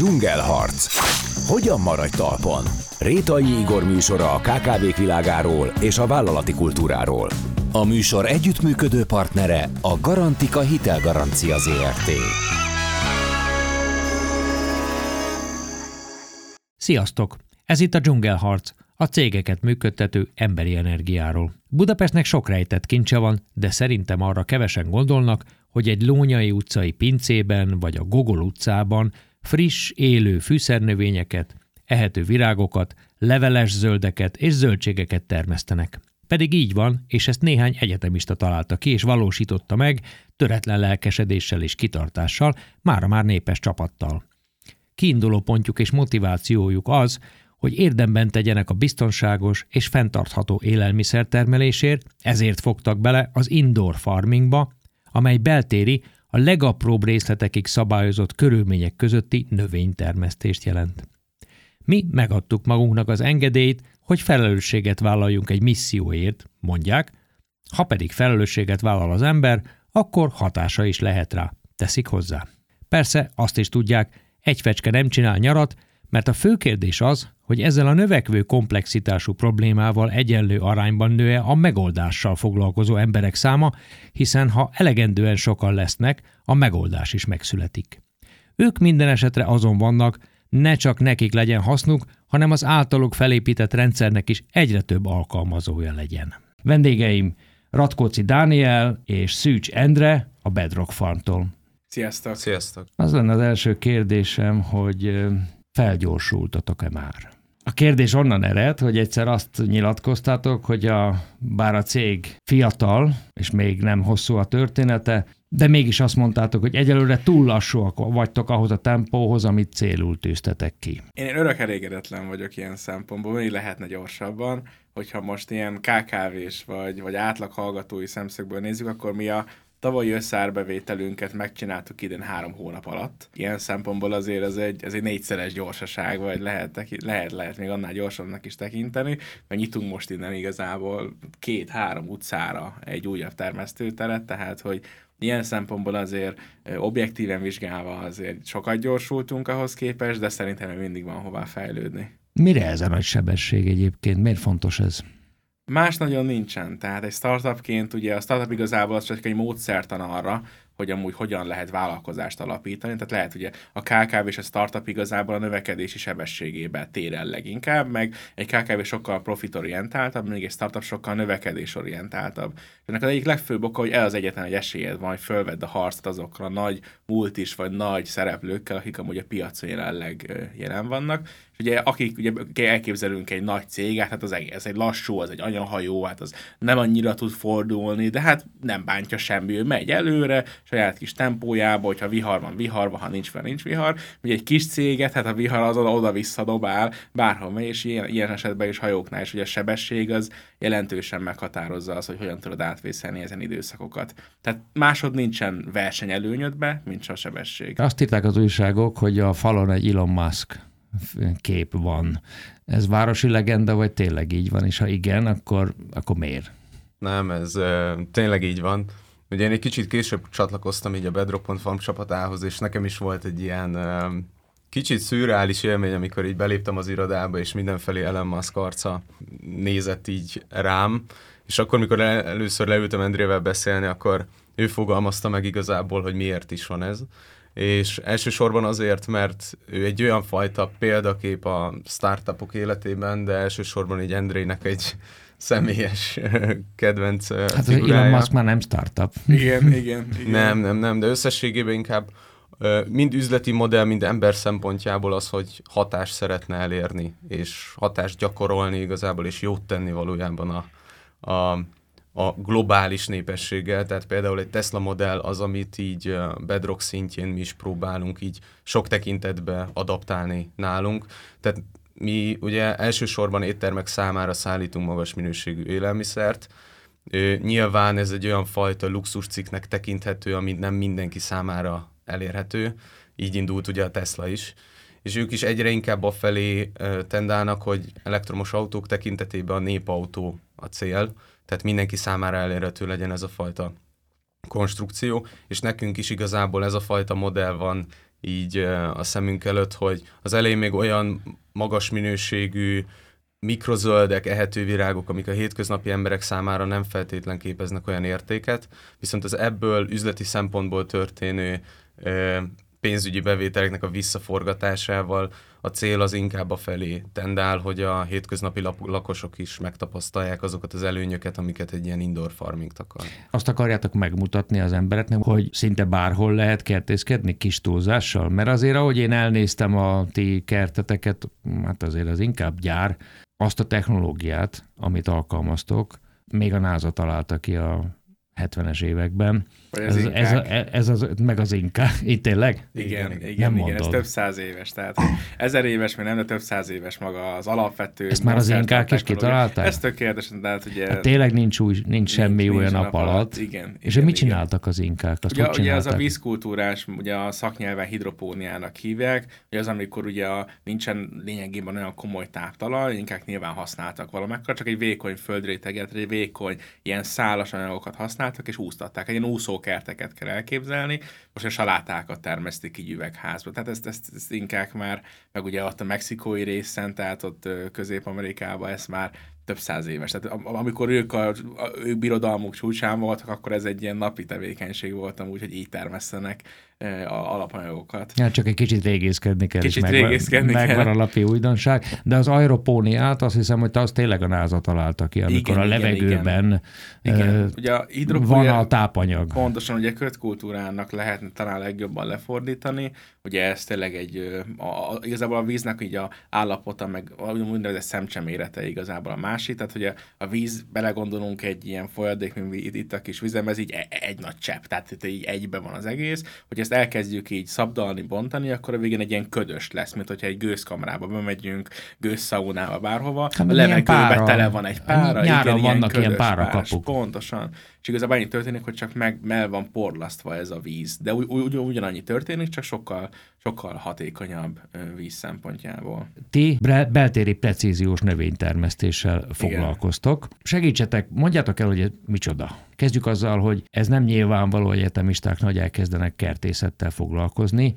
Dzsungelharc. Hogyan maradj talpon? Rétai Igor műsora a KKV világáról és a vállalati kultúráról. A műsor együttműködő partnere a Garantika Hitelgarancia ZRT. Sziasztok! Ez itt a Dzsungelharc, a cégeket működtető emberi energiáról. Budapestnek sok rejtett kincse van, de szerintem arra kevesen gondolnak, hogy egy Lónyai utcai pincében vagy a Gogol utcában friss, élő fűszernövényeket, ehető virágokat, leveles zöldeket és zöldségeket termesztenek. Pedig így van, és ezt néhány egyetemista találta ki és valósította meg, töretlen lelkesedéssel és kitartással, mára már népes csapattal. Kiinduló pontjuk és motivációjuk az, hogy érdemben tegyenek a biztonságos és fenntartható élelmiszertermelésért, ezért fogtak bele az indoor farmingba, amely beltéri, a legapróbb részletekig szabályozott körülmények közötti növénytermesztést jelent. Mi megadtuk magunknak az engedélyt, hogy felelősséget vállaljunk egy misszióért, mondják, ha pedig felelősséget vállal az ember, akkor hatása is lehet rá, teszik hozzá. Persze azt is tudják, egy fecske nem csinál nyarat, mert a fő kérdés az, hogy ezzel a növekvő komplexitású problémával egyenlő arányban nő a megoldással foglalkozó emberek száma, hiszen ha elegendően sokan lesznek, a megoldás is megszületik. Ők minden esetre azon vannak, ne csak nekik legyen hasznuk, hanem az általuk felépített rendszernek is egyre több alkalmazója legyen. Vendégeim Ratkóci Dániel és Szűcs Endre a Bedrock Farmtól. Sziasztok! Sziasztok! Az lenne az első kérdésem, hogy felgyorsultatok-e már? A kérdés onnan ered, hogy egyszer azt nyilatkoztátok, hogy a, bár a cég fiatal, és még nem hosszú a története, de mégis azt mondtátok, hogy egyelőre túl lassúak vagytok ahhoz a tempóhoz, amit célul tűztetek ki. Én örök elégedetlen vagyok ilyen szempontból, mindig lehetne gyorsabban, hogyha most ilyen KKV-s vagy, vagy átlag hallgatói szemszögből nézzük, akkor mi a tavalyi összárbevételünket megcsináltuk idén három hónap alatt. Ilyen szempontból azért ez egy, ez egy négyszeres gyorsaság, vagy lehet, lehet, lehet még annál gyorsabbnak is tekinteni, mert nyitunk most innen igazából két-három utcára egy újabb termesztőteret, tehát hogy ilyen szempontból azért objektíven vizsgálva azért sokat gyorsultunk ahhoz képest, de szerintem mindig van hová fejlődni. Mire ez a nagy sebesség egyébként? Miért fontos ez? Más nagyon nincsen. Tehát egy startupként ugye a startup igazából az csak egy módszertan arra, hogy amúgy hogyan lehet vállalkozást alapítani. Tehát lehet ugye a KKV és a startup igazából a növekedési sebességébe tér el leginkább, meg egy KKV sokkal profitorientáltabb, még egy startup sokkal növekedésorientáltabb. És ennek az egyik legfőbb oka, hogy el az egyetlen egy esélyed van, hogy fölvedd a harcot azokra nagy multis vagy nagy szereplőkkel, akik amúgy a piacon jelenleg jelen vannak, ugye akik ugye elképzelünk egy nagy céget, hát az egész egy lassú, az egy anyahajó, hát az nem annyira tud fordulni, de hát nem bántja semmi, ő megy előre, saját kis tempójába, hogyha vihar van, vihar van, ha nincs van, nincs vihar. Ugye egy kis céget, hát a vihar az oda-vissza dobál, bárhol megy, és ilyen, ilyen esetben is hajóknál is ugye a sebesség az jelentősen meghatározza az, hogy hogyan tudod átvészelni ezen időszakokat. Tehát másod nincsen versenyelőnyödbe, mint a sebesség. Azt írták az újságok, hogy a falon egy Elon Musk kép van. Ez városi legenda, vagy tényleg így van? És ha igen, akkor, akkor miért? Nem, ez uh, tényleg így van. Ugye én egy kicsit később csatlakoztam így a Bedrock.farm csapatához, és nekem is volt egy ilyen uh, kicsit szürreális élmény, amikor így beléptem az irodába, és mindenfelé Elon Musk arca nézett így rám, és akkor, mikor először leültem Endrével beszélni, akkor ő fogalmazta meg igazából, hogy miért is van ez és elsősorban azért, mert ő egy olyan fajta példakép a startupok életében, de elsősorban egy Endrének egy személyes kedvenc Hát figurája. Elon Musk már nem startup. Igen, igen, igen. Nem, nem, nem, de összességében inkább mind üzleti modell, mind ember szempontjából az, hogy hatást szeretne elérni, és hatást gyakorolni igazából, és jót tenni valójában a, a a globális népességgel, tehát például egy Tesla modell az, amit így bedrock szintjén mi is próbálunk így sok tekintetbe adaptálni nálunk. Tehát mi ugye elsősorban éttermek számára szállítunk magas minőségű élelmiszert, Nyilván ez egy olyan fajta luxuscikknek tekinthető, ami nem mindenki számára elérhető. Így indult ugye a Tesla is. És ők is egyre inkább afelé tendálnak, hogy elektromos autók tekintetében a népautó a cél, tehát mindenki számára elérhető legyen ez a fajta konstrukció, és nekünk is igazából ez a fajta modell van így a szemünk előtt, hogy az elején még olyan magas minőségű mikrozöldek, ehető virágok, amik a hétköznapi emberek számára nem feltétlen képeznek olyan értéket, viszont az ebből üzleti szempontból történő pénzügyi bevételeknek a visszaforgatásával a cél az inkább a felé tendál, hogy a hétköznapi lakosok is megtapasztalják azokat az előnyöket, amiket egy ilyen indoor farming akar. Azt akarjátok megmutatni az embereknek, hogy szinte bárhol lehet kertészkedni kis túlzással? Mert azért, ahogy én elnéztem a ti kerteteket, hát azért az inkább gyár, azt a technológiát, amit alkalmaztok, még a NASA találta ki a 70-es években. Ez, ez, ez, a, ez az, meg az inká. Itt tényleg? Igen, igen, igen, igen ez több száz éves. Tehát ezer éves, még nem, de több száz éves maga az alapvető. Ezt már az inkák is kitalálták? Ez tökéletesen, tehát ugye... Hát tényleg nincs, új, nincs semmi nincs, olyan nap alatt. alatt. Igen, És igen, mit csináltak igen. az inkák? Azt ugye, ugye az a vízkultúrás, ugye a szaknyelven hidropóniának hívják, ugye az, amikor ugye a, nincsen lényegében olyan komoly táptalaj, inkák nyilván használtak valamekkor, csak egy vékony földréteget, egy vékony ilyen szálas anyagokat használtak, és úsztatták. Egy ilyen úszó kerteket kell elképzelni, most a salátákat termesztik így üvegházba. Tehát ezt, ezt, ezt inkább már, meg ugye ott a mexikói részen, tehát ott Közép-Amerikában ez már több száz éves. Tehát amikor ők a, ők birodalmuk csúcsán voltak, akkor ez egy ilyen napi tevékenység volt amúgy, hogy így termesztenek a alapanyagokat. Ja, csak egy kicsit régészkedni kell, kicsit és régészkedni megvan, kell. megvan a lapi újdonság, de az aeropóniát azt hiszem, hogy te az tényleg a NASA találta ki, amikor igen, a levegőben igen, igen. Uh, ugye a van a tápanyag. Pontosan, ugye kötkultúrának lehetne talán legjobban lefordítani, ugye ez tényleg egy, a, a, igazából a víznek így a állapota, meg úgynevezett szemcsemérete igazából a másik, tehát hogy a, a víz, belegondolunk egy ilyen folyadék, mint itt, itt a kis vizem, ez így e, egy nagy csepp, tehát itt így egybe van az egész, hogy ezt elkezdjük így szabdalni, bontani, akkor a végén egy ilyen ködös lesz, mint hogyha egy gőzkamrába bemegyünk, gőzszaunába, bárhova, hát, a levegőbe tele van egy pára, Nyáron igen, vannak ilyen, ilyen párakapuk. Pontosan. És igazából annyi történik, hogy csak meg mel van porlasztva ez a víz. De ugy, ugy, ugyanannyi történik, csak sokkal, sokkal hatékonyabb víz szempontjából. Ti beltéri precíziós növénytermesztéssel foglalkoztok. Igen. Segítsetek, mondjátok el, hogy ez micsoda. Kezdjük azzal, hogy ez nem nyilvánvaló, egyetemisták nagy elkezdenek kertészettel foglalkozni.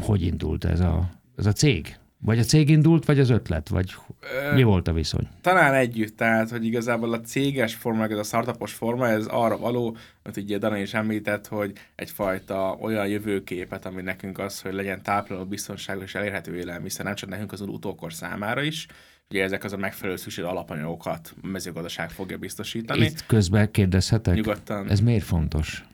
Hogy indult ez a, ez a cég? Vagy a cég indult, vagy az ötlet, vagy mi volt a viszony? Talán együtt, tehát, hogy igazából a céges forma, ez a startupos forma, ez arra való, mert ugye Dana is említett, hogy egyfajta olyan jövőképet, ami nekünk az, hogy legyen tápláló, biztonságos és elérhető élelmiszer, nem csak nekünk az utókor számára is, ugye ezek az a megfelelő szükség alapanyagokat a mezőgazdaság fogja biztosítani. Itt közben kérdezhetek? Nyugodtan. Ez miért fontos?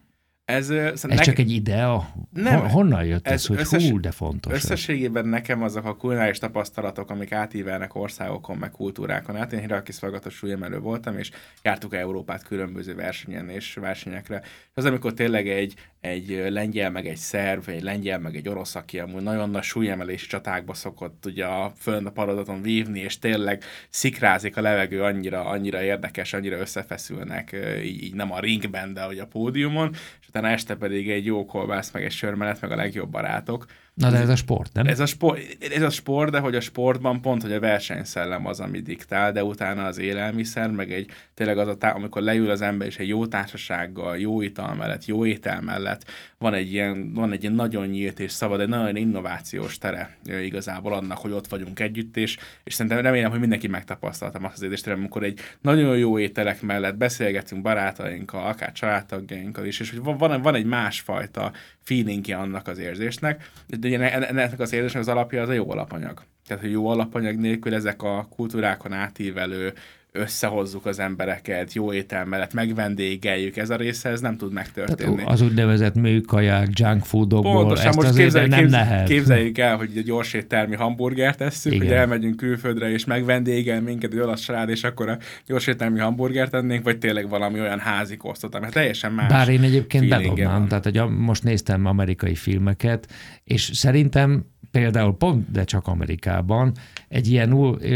Ez, ez nek... csak egy idea? Nem, Honnan jött ez, ez hogy összes, hú, de fontos? Összességében ez. nekem azok a kulináris tapasztalatok, amik átívelnek országokon, meg kultúrákon át. Én Hirakis Fagatos súlyemelő voltam, és jártuk Európát különböző versenyen és versenyekre. Az, amikor tényleg egy, egy lengyel, meg egy szerv, egy lengyel, meg egy orosz, aki amúgy nagyon nagy súlyemelési csatákba szokott ugye a fönn a parodaton vívni, és tényleg szikrázik a levegő annyira, annyira érdekes, annyira összefeszülnek, így, így nem a ringben, de hogy a pódiumon, utána este pedig egy jó kolbász, meg egy sörmelet, meg a legjobb barátok. Na de ez a sport, nem? Ez a sport, ez a sport, de hogy a sportban pont, hogy a versenyszellem az, ami diktál, de utána az élelmiszer, meg egy tényleg az a tá- amikor leül az ember és egy jó társasággal, jó ital mellett, jó étel mellett, van egy ilyen, van egy ilyen nagyon nyílt és szabad, egy nagyon innovációs tere igazából annak, hogy ott vagyunk együtt, és, és szerintem remélem, hogy mindenki megtapasztaltam azt az édést, amikor egy nagyon jó ételek mellett beszélgetünk barátainkkal, akár családtagjainkkal is, és hogy van, van egy másfajta feelingje annak az érzésnek, de ugye ennek az érzésnek az alapja az a jó alapanyag. Tehát, hogy jó alapanyag nélkül ezek a kultúrákon átívelő összehozzuk az embereket, jó étel mellett megvendégeljük, ez a része, ez nem tud megtörténni. Tehát az úgynevezett műkaják, junk foodokból, Pontosan, ezt most képzelj, nem képzel, lehet. Képzeljük el, hogy egy gyors éttermi hamburgert tesszük, hogy elmegyünk külföldre, és megvendégel minket egy olasz család, és akkor a gyors éttermi hamburgert ennénk, vagy tényleg valami olyan házi kosztot, ami teljesen más. Bár én egyébként bedobnám, tehát hogy most néztem amerikai filmeket, és szerintem például pont, de csak Amerikában, egy ilyen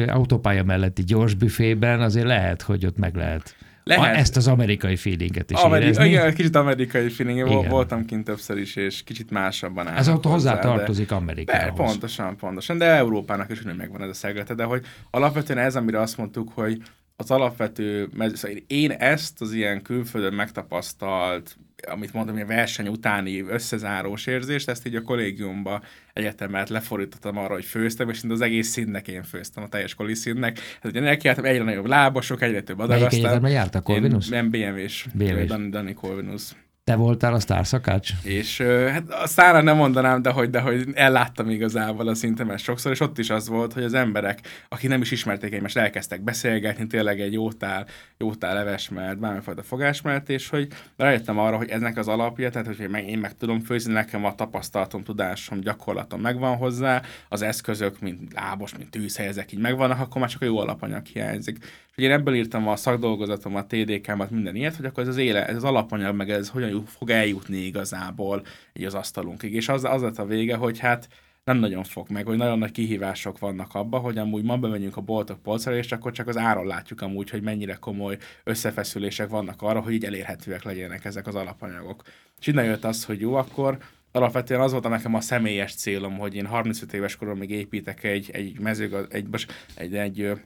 autópálya melletti gyors büfében azért lehet, hogy ott meg lehet lehet. Ezt az amerikai feelinget is Ameri- érezni. Igen, kicsit amerikai feeling. Igen. Voltam kint többször is, és kicsit másabban Ez ott hozzá tartozik Amerikához. De, pontosan, pontosan. De Európának is megvan ez a szeglete, de hogy alapvetően ez, amire azt mondtuk, hogy az alapvető, szóval én ezt az ilyen külföldön megtapasztalt amit mondtam, a verseny utáni összezárós érzést, ezt így a kollégiumba egyetemet lefordítottam arra, hogy főztem, és az egész színnek én főztem, a teljes koliszínnek. Hát ugye nekiálltam egyre nagyobb lábasok, egyre több adag. Melyik egyetemre jártál, Corvinus? Nem, BMW-s. BMW-s. Dani, Dani Corvinus. Te voltál a sztárszakács? És hát a szára nem mondanám, de hogy, de hogy elláttam igazából a szintemet sokszor, és ott is az volt, hogy az emberek, akik nem is ismerték egymást, elkezdtek beszélgetni, tényleg egy jótál, jótál leves mert bármifajta fogás mert, és hogy rájöttem arra, hogy eznek az alapja, tehát hogy meg, én meg tudom főzni, nekem a tapasztalatom, tudásom, gyakorlatom megvan hozzá, az eszközök, mint lábos, mint tűzhelyezek így megvannak, akkor már csak a jó alapanyag hiányzik. És én ebből írtam a szakdolgozatom, a TDK-mat, minden ilyet, hogy akkor ez az, éle, ez az alapanyag, meg ez hogyan fog eljutni igazából így az asztalunkig. És az, az lett a vége, hogy hát nem nagyon fog meg, hogy nagyon nagy kihívások vannak abban, hogy amúgy ma bemegyünk a boltok polcra, és akkor csak az áron látjuk amúgy, hogy mennyire komoly összefeszülések vannak arra, hogy így elérhetőek legyenek ezek az alapanyagok. És innen jött az, hogy jó, akkor alapvetően az volt nekem a személyes célom, hogy én 35 éves koromig építek egy, egy mezőgaz, egy, egy, egy, egy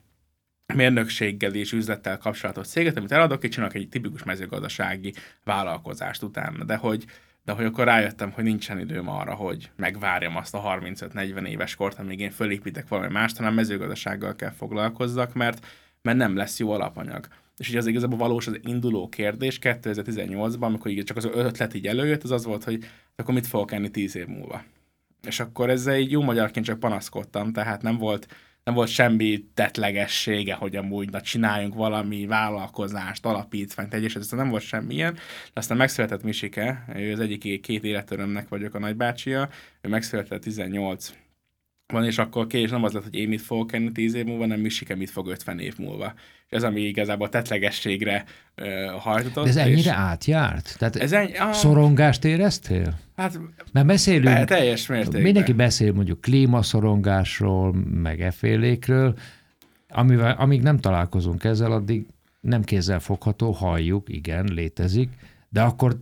mérnökséggel és üzlettel kapcsolatos céget, amit eladok, és csinálok egy tipikus mezőgazdasági vállalkozást utána. De hogy, de hogy akkor rájöttem, hogy nincsen időm arra, hogy megvárjam azt a 35-40 éves kort, amíg én fölépítek valami mást, hanem mezőgazdasággal kell foglalkozzak, mert, mert nem lesz jó alapanyag. És így az igazából valós az induló kérdés 2018-ban, amikor így csak az ötlet így előjött, az az volt, hogy akkor mit fogok enni 10 év múlva. És akkor ezzel így jó magyarként csak panaszkodtam, tehát nem volt nem volt semmi tetlegessége, hogy amúgy na, csináljunk valami vállalkozást, alapítványt, egyesület, aztán nem volt semmi ilyen. De aztán megszületett Misike, ő az egyik két életörömnek vagyok a nagybácsia, ő megszületett 18 van, és akkor kés nem az lett, hogy én mit fogok enni 10 év múlva, nem Misike mit fog 50 év múlva. Ez, ami igazából a tetlegességre hajtott. De ez ennyire átjárt? Tehát ez ennyi, ah, szorongást éreztél? Hát, Mert beszélünk, be, teljes mértékben. mindenki beszél mondjuk klímaszorongásról, meg efélékről, amivel, amíg nem találkozunk ezzel, addig nem kézzel fogható, halljuk, igen, létezik, de akkor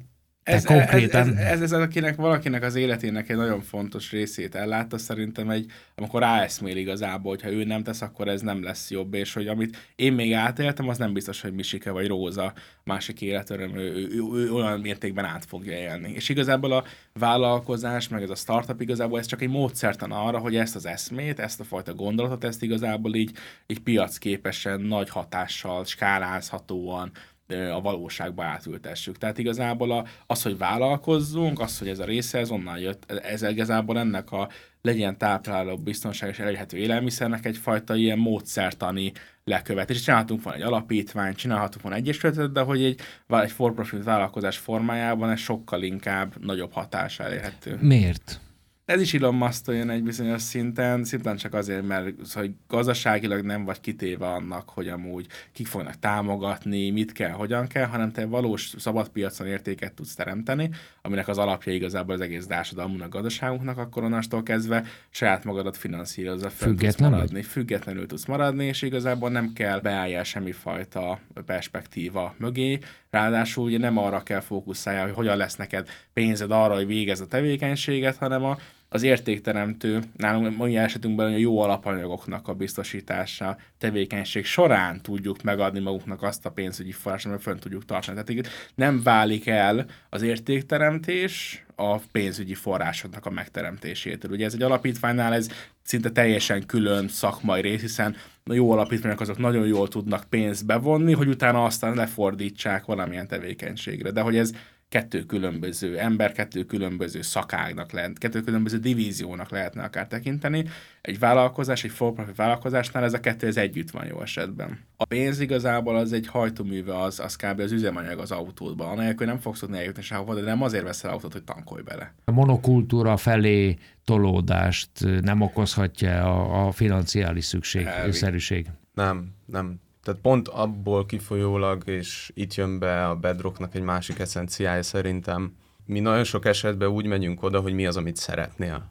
ez, konkrétan... Ez, ez, ez, ez, akinek, valakinek az életének egy nagyon fontos részét ellátta, szerintem egy, amikor ráeszmél igazából, hogy ha ő nem tesz, akkor ez nem lesz jobb, és hogy amit én még átéltem, az nem biztos, hogy Misike vagy Róza másik életöröm, ő, ő, ő, ő, olyan mértékben át fogja élni. És igazából a vállalkozás, meg ez a startup igazából ez csak egy módszertan arra, hogy ezt az eszmét, ezt a fajta gondolatot, ezt igazából így, így piacképesen, nagy hatással, skálázhatóan, a valóságba átültessük. Tehát igazából a, az, hogy vállalkozzunk, az, hogy ez a része, ez onnan jött, ez igazából ennek a legyen tápláló, biztonságos, elérhető élelmiszernek egyfajta ilyen módszertani lekövetés. Csinálhatunk volna egy alapítványt, csinálhatunk volna egyesületet, de hogy egy, egy for-profit vállalkozás formájában ez sokkal inkább nagyobb hatása elérhető. Miért? Ez is Elon musk jön egy bizonyos szinten, szintén csak azért, mert hogy gazdaságilag nem vagy kitéve annak, hogy amúgy kik fognak támogatni, mit kell, hogyan kell, hanem te valós szabadpiacon értéket tudsz teremteni, aminek az alapja igazából az egész társadalmunknak, gazdaságunknak, akkor onnastól kezdve saját magadat finanszírozza, Független tudsz maradni, függetlenül tudsz maradni, és igazából nem kell beálljál semmifajta perspektíva mögé, Ráadásul ugye nem arra kell fókuszálja, hogy hogyan lesz neked pénzed arra, hogy végez a tevékenységet, hanem a az értékteremtő, nálunk mai esetünkben a jó alapanyagoknak a biztosítása tevékenység során tudjuk megadni maguknak azt a pénzügyi forrást, amit fönn tudjuk tartani. Tehát nem válik el az értékteremtés a pénzügyi forrásoknak a megteremtésétől. Ugye ez egy alapítványnál ez szinte teljesen külön szakmai rész, hiszen a jó alapítványok azok nagyon jól tudnak pénzt bevonni, hogy utána aztán lefordítsák valamilyen tevékenységre. De hogy ez kettő különböző ember, kettő különböző szakágnak lehet, kettő különböző divíziónak lehetne akár tekinteni. Egy vállalkozás, egy for vállalkozásnál ez a kettő ez együtt van jó esetben. A pénz igazából az egy hajtóműve, az, az kb. az üzemanyag az autódban, anélkül nem fogsz tudni eljutni sehova, de nem azért veszel autót, hogy tankolj bele. A monokultúra felé tolódást nem okozhatja a, a financiális szükségszerűség. Nem, nem. Tehát pont abból kifolyólag, és itt jön be a bedrocknak egy másik eszenciája szerintem, mi nagyon sok esetben úgy megyünk oda, hogy mi az, amit szeretnél.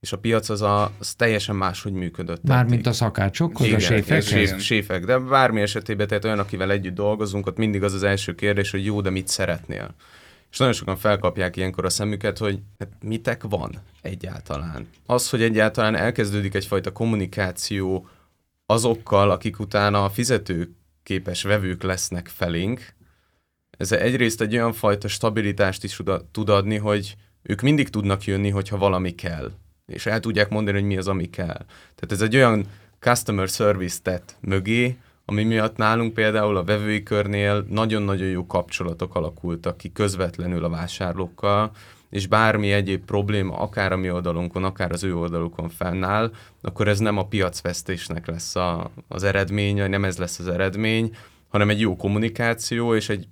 És a piac az, a, az teljesen máshogy működött. Mármint a szakácsok, a séfek? Séf, séfek, de bármi esetében, tehát olyan, akivel együtt dolgozunk, ott mindig az az első kérdés, hogy jó, de mit szeretnél? És nagyon sokan felkapják ilyenkor a szemüket, hogy hát mitek van egyáltalán. Az, hogy egyáltalán elkezdődik egyfajta kommunikáció azokkal, akik utána a fizetőképes vevők lesznek felénk, ez egyrészt egy olyan fajta stabilitást is tud adni, hogy ők mindig tudnak jönni, hogyha valami kell. És el tudják mondani, hogy mi az, ami kell. Tehát ez egy olyan customer service tett mögé, ami miatt nálunk például a vevői körnél nagyon-nagyon jó kapcsolatok alakultak ki közvetlenül a vásárlókkal, és bármi egyéb probléma, akár a mi oldalunkon, akár az ő oldalukon fennáll, akkor ez nem a piacvesztésnek lesz a, az eredmény, nem ez lesz az eredmény, hanem egy jó kommunikáció és egy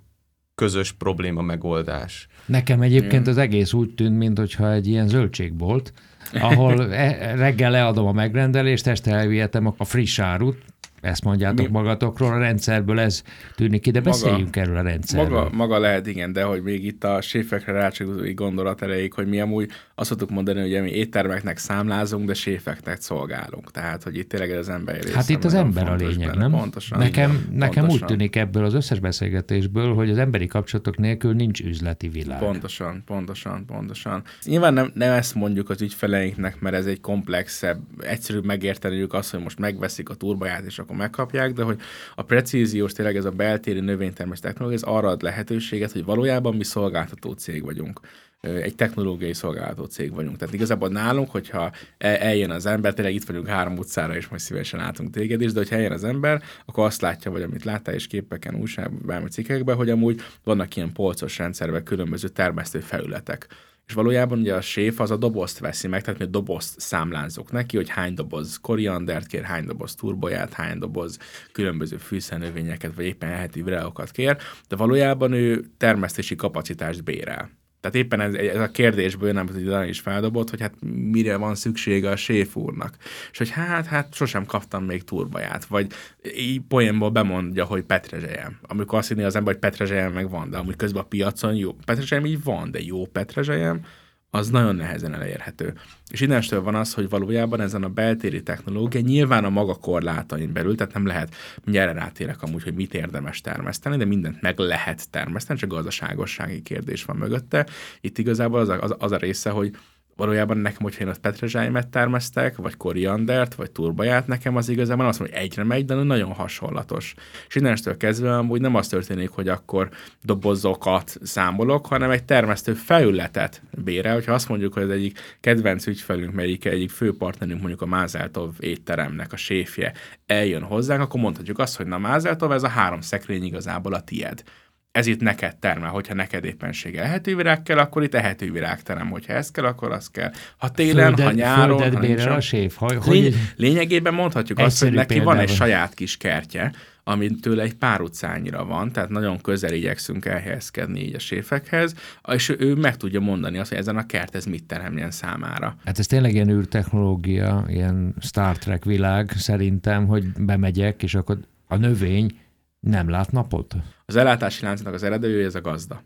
közös probléma megoldás. Nekem egyébként az egész úgy tűnt, mintha egy ilyen zöldségbolt, ahol e, reggel leadom a megrendelést, este elvihetem a friss árut, ezt mondjátok Mi? magatokról, a rendszerből ez tűnik ki, de beszéljünk maga, erről a rendszerről. Maga, maga lehet, igen, de hogy még itt a séfekre rácsogózói gondolat elejéig, hogy mi amúgy azt szoktuk mondani, hogy mi éttermeknek számlázunk, de séfeknek szolgálunk. Tehát, hogy itt tényleg az ember része Hát itt az ember a lényeg, benne. nem? Pontosan. Nekem, igen, nekem pontosan. úgy tűnik ebből az összes beszélgetésből, hogy az emberi kapcsolatok nélkül nincs üzleti világ. Pontosan, pontosan, pontosan. Nyilván nem, nem ezt mondjuk az ügyfeleinknek, mert ez egy komplexebb, egyszerűbb megérteniük azt, hogy most megveszik a turbaját, és akkor akkor megkapják, de hogy a precíziós, tényleg ez a beltéri növénytermés technológia, ez arra ad lehetőséget, hogy valójában mi szolgáltató cég vagyunk egy technológiai szolgáltató cég vagyunk. Tehát igazából nálunk, hogyha eljön az ember, tényleg itt vagyunk három utcára, és majd szívesen látunk téged is, de hogyha eljön az ember, akkor azt látja, vagy amit láttál is képeken, újságban, bármi cikkekben, hogy amúgy vannak ilyen polcos rendszerben különböző termesztő felületek és valójában ugye a séf az a dobozt veszi meg, tehát mi a dobozt számlázok neki, hogy hány doboz koriandert kér, hány doboz turboját, hány doboz különböző fűszernövényeket, vagy éppen eheti virágokat kér, de valójában ő termesztési kapacitást bérel. Tehát éppen ez, ez a kérdésből nem hogy Dani is feldobott, hogy hát mire van szüksége a séf úrnak. És hogy hát, hát sosem kaptam még turbaját, vagy így poénból bemondja, hogy petrezselyem. Amikor azt hinni az ember, hogy petrezselyem meg van, de amúgy közben a piacon jó petrezselyem így van, de jó petrezselyem, az nagyon nehezen elérhető. És innentől van az, hogy valójában ezen a beltéri technológia nyilván a maga korlátain belül, tehát nem lehet, mindjárt rátérek amúgy, hogy mit érdemes termeszteni, de mindent meg lehet termeszteni, csak gazdaságossági kérdés van mögötte. Itt igazából az a, az, az a része, hogy valójában nekem, hogyha én ott petrezsájmet termesztek, vagy koriandert, vagy turbaját, nekem az igazából azt mondom, hogy egyre megy, de nagyon hasonlatos. És innentől kezdve amúgy nem az történik, hogy akkor dobozokat számolok, hanem egy termesztő felületet bére. Hogyha azt mondjuk, hogy az egyik kedvenc ügyfelünk, melyik egyik főpartnerünk, mondjuk a Mázeltov étteremnek a séfje eljön hozzánk, akkor mondhatjuk azt, hogy na Mázeltov, ez a három szekrény igazából a tied ez itt neked termel, hogyha neked éppensége ehetővirág kell, akkor itt ehetővirág terem, hogyha ez kell, akkor az kell. Ha télen, földet, ha nyáron, ha nincs, a séf. Ha, hogy lény, lényegében mondhatjuk azt, hogy neki van egy saját kis kertje, amit tőle egy pár utcányira van, tehát nagyon közel igyekszünk elhelyezkedni így a séfekhez, és ő meg tudja mondani azt, hogy ezen a kert ez mit teremjen számára. Hát ez tényleg ilyen űrtechnológia, ilyen Star Trek világ szerintem, hogy bemegyek, és akkor a növény nem lát napot? Az ellátási láncnak az eredője ez a gazda.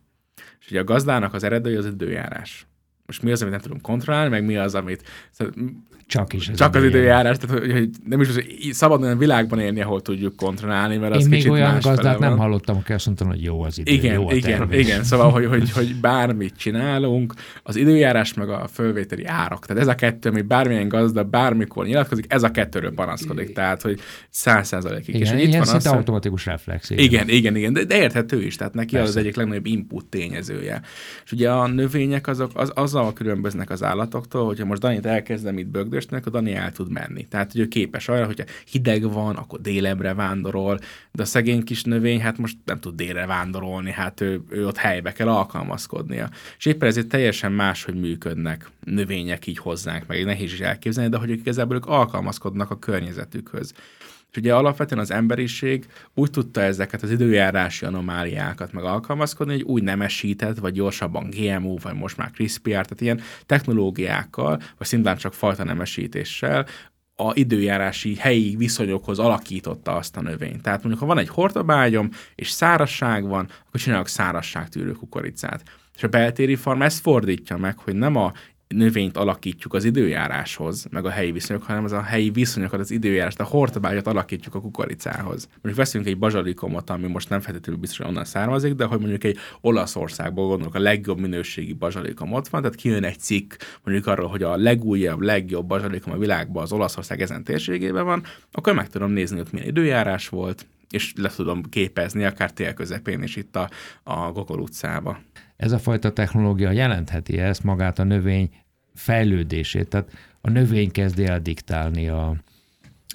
És ugye a gazdának az eredője az időjárás. Most mi az, amit nem tudunk kontrollálni, meg mi az, amit csak is. Ez Csak az időjárás, tehát hogy nem is az, hogy szabad olyan világban élni, ahol tudjuk kontrollálni, mert az Én még olyan gazdát nem hallottam, aki azt mondta, hogy jó az idő, igen, jó a igen, termés. igen, szóval, hogy, hogy, hogy bármit csinálunk, az időjárás meg a fölvételi árak. Tehát ez a kettő, ami bármilyen gazda bármikor nyilatkozik, ez a kettőről panaszkodik. Tehát, hogy száz százalékig. Igen, és itt van az, automatikus reflex. Igen, igen, igen, igen de, de érthető is. Tehát neki Persze. az egyik legnagyobb input tényezője. És ugye a növények azok az, azzal különböznek az állatoktól, hogyha most Danit elkezdem itt bögdösni, akkor Dani el tud menni. Tehát, hogy ő képes arra, hogyha hideg van, akkor délebre vándorol, de a szegény kis növény, hát most nem tud délre vándorolni, hát ő, ő ott helybe kell alkalmazkodnia. És éppen ezért teljesen más, hogy működnek növények így hozzánk, meg nehéz is elképzelni, de hogy ők igazából ők alkalmazkodnak a környezetükhöz. És ugye alapvetően az emberiség úgy tudta ezeket az időjárási anomáliákat meg alkalmazkodni, hogy úgy nemesített, vagy gyorsabban GMO, vagy most már CRISPR, tehát ilyen technológiákkal, vagy szintén csak fajta nemesítéssel a időjárási helyi viszonyokhoz alakította azt a növényt. Tehát mondjuk, ha van egy hortobágyom, és szárasság van, akkor csinálok szárasságtűrő kukoricát. És a beltéri farm ezt fordítja meg, hogy nem a növényt alakítjuk az időjáráshoz, meg a helyi viszonyok, hanem az a helyi viszonyokat, az időjárást, a hortobágyat alakítjuk a kukoricához. Mondjuk veszünk egy bazsalikomot, ami most nem feltétlenül biztos, hogy onnan származik, de hogy mondjuk egy Olaszországból gondolok, a legjobb minőségi bazsalikom ott van, tehát kijön egy cikk mondjuk arról, hogy a legújabb, legjobb bazsalikom a világban az Olaszország ezen térségében van, akkor meg tudom nézni, hogy milyen időjárás volt, és le tudom képezni akár tél közepén is itt a, a Gogol utcába. Ez a fajta technológia jelentheti ezt magát a növény fejlődését, tehát a növény kezdi el diktálni a,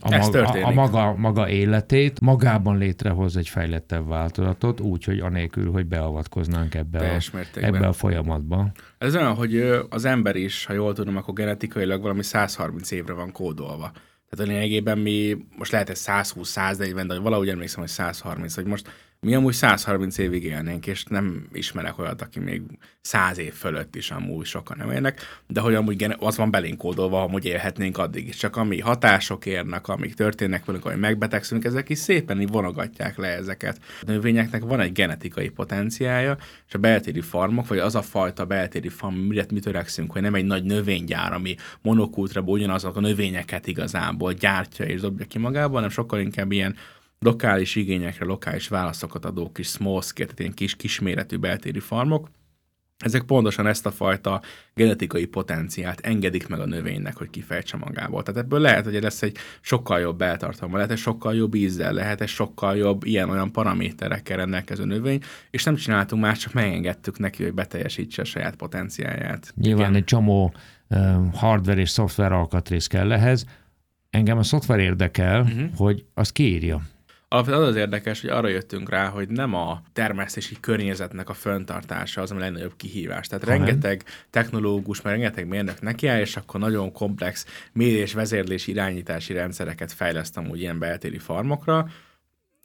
a, Ez maga, a, a maga, maga életét, magában létrehoz egy fejlettebb változatot, úgy, hogy anélkül, hogy beavatkoznánk ebbe, a, mértékben. ebbe a folyamatba. Ez olyan, hogy az ember is, ha jól tudom, akkor genetikailag valami 130 évre van kódolva. Tehát a lényegében mi, most lehet ez 120-140, de valahogy emlékszem, hogy 130, hogy most mi amúgy 130 évig élnénk, és nem ismerek olyat, aki még 100 év fölött is amúgy sokan nem élnek, de hogy amúgy az van belénk kódolva, hogy élhetnénk addig is. Csak ami hatások érnek, amik történnek velünk, hogy megbetegszünk, ezek is szépen így vonogatják le ezeket. A növényeknek van egy genetikai potenciája, és a beltéri farmok, vagy az a fajta beltéri farm, mire mi törekszünk, hogy nem egy nagy növénygyár, ami monokultúrában ugyanazok a növényeket igazából gyártja és dobja ki magába, hanem sokkal inkább ilyen lokális igényekre, lokális válaszokat adó kis small scale, tehát ilyen kis kisméretű beltéri farmok, ezek pontosan ezt a fajta genetikai potenciált engedik meg a növénynek, hogy kifejtse magából. Tehát ebből lehet, hogy lesz egy sokkal jobb beltartalma, lehet egy sokkal jobb ízzel, lehet egy sokkal jobb ilyen-olyan paraméterekkel rendelkező növény, és nem csináltunk más, csak megengedtük neki, hogy beteljesítse a saját potenciáját. Nyilván Igen. egy csomó um, hardware és szoftver alkatrész kell ehhez. Engem a szoftver érdekel, uh-huh. hogy az kiírja. Alapvetően az az érdekes, hogy arra jöttünk rá, hogy nem a termesztési környezetnek a föntartása az, ami a legnagyobb kihívás. Tehát Hanem? rengeteg technológus, meg rengeteg mérnök nekiáll, és akkor nagyon komplex mérés, vezérlés, irányítási rendszereket fejlesztem úgy ilyen beltéri farmokra,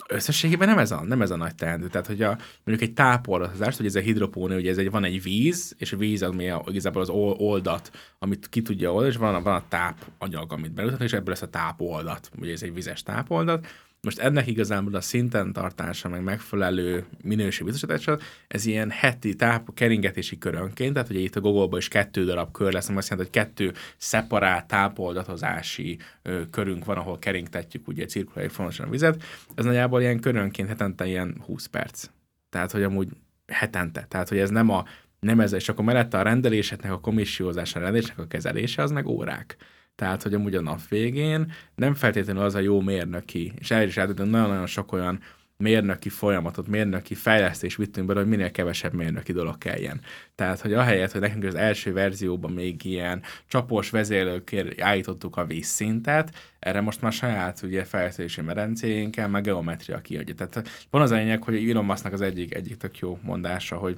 összességében nem ez a, nem ez a nagy teendő. Tehát, hogy a, mondjuk egy tápoldatást, hogy ez a hidropónia, ugye ez egy, van egy víz, és a víz az mi a, igazából az ol- oldat, amit ki tudja oldani, és van a, van a tápanyag, amit beültet, és ebből lesz a tápoldat. Ugye ez egy vizes tápoldat. Most ennek igazából a szinten tartása, meg megfelelő minőség biztosítása, ez ilyen heti táp keringetési körönként, tehát ugye itt a Google-ban is kettő darab kör lesz, ami azt jelenti, hogy kettő szeparát tápoldatozási ö, körünk van, ahol keringtetjük ugye cirkuláljuk fontosan a vizet. Ez nagyjából ilyen körönként hetente ilyen 20 perc. Tehát, hogy amúgy hetente. Tehát, hogy ez nem a nem ez, és akkor mellette a rendeléseknek, a komissiózása, a rendelésnek a kezelése, az meg órák. Tehát, hogy amúgy a nap végén nem feltétlenül az a jó mérnöki, és el is átadom nagyon-nagyon sok olyan mérnöki folyamatot, mérnöki fejlesztés vittünk bele, hogy minél kevesebb mérnöki dolog kelljen. Tehát, hogy ahelyett, hogy nekünk az első verzióban még ilyen csapos vezérlőkért állítottuk a vízszintet, erre most már saját ugye fejlesztési merencénkkel, meg geometria kiadja. Tehát van az a lényeg, hogy Elon Musknak az egyik, egyik tök jó mondása, hogy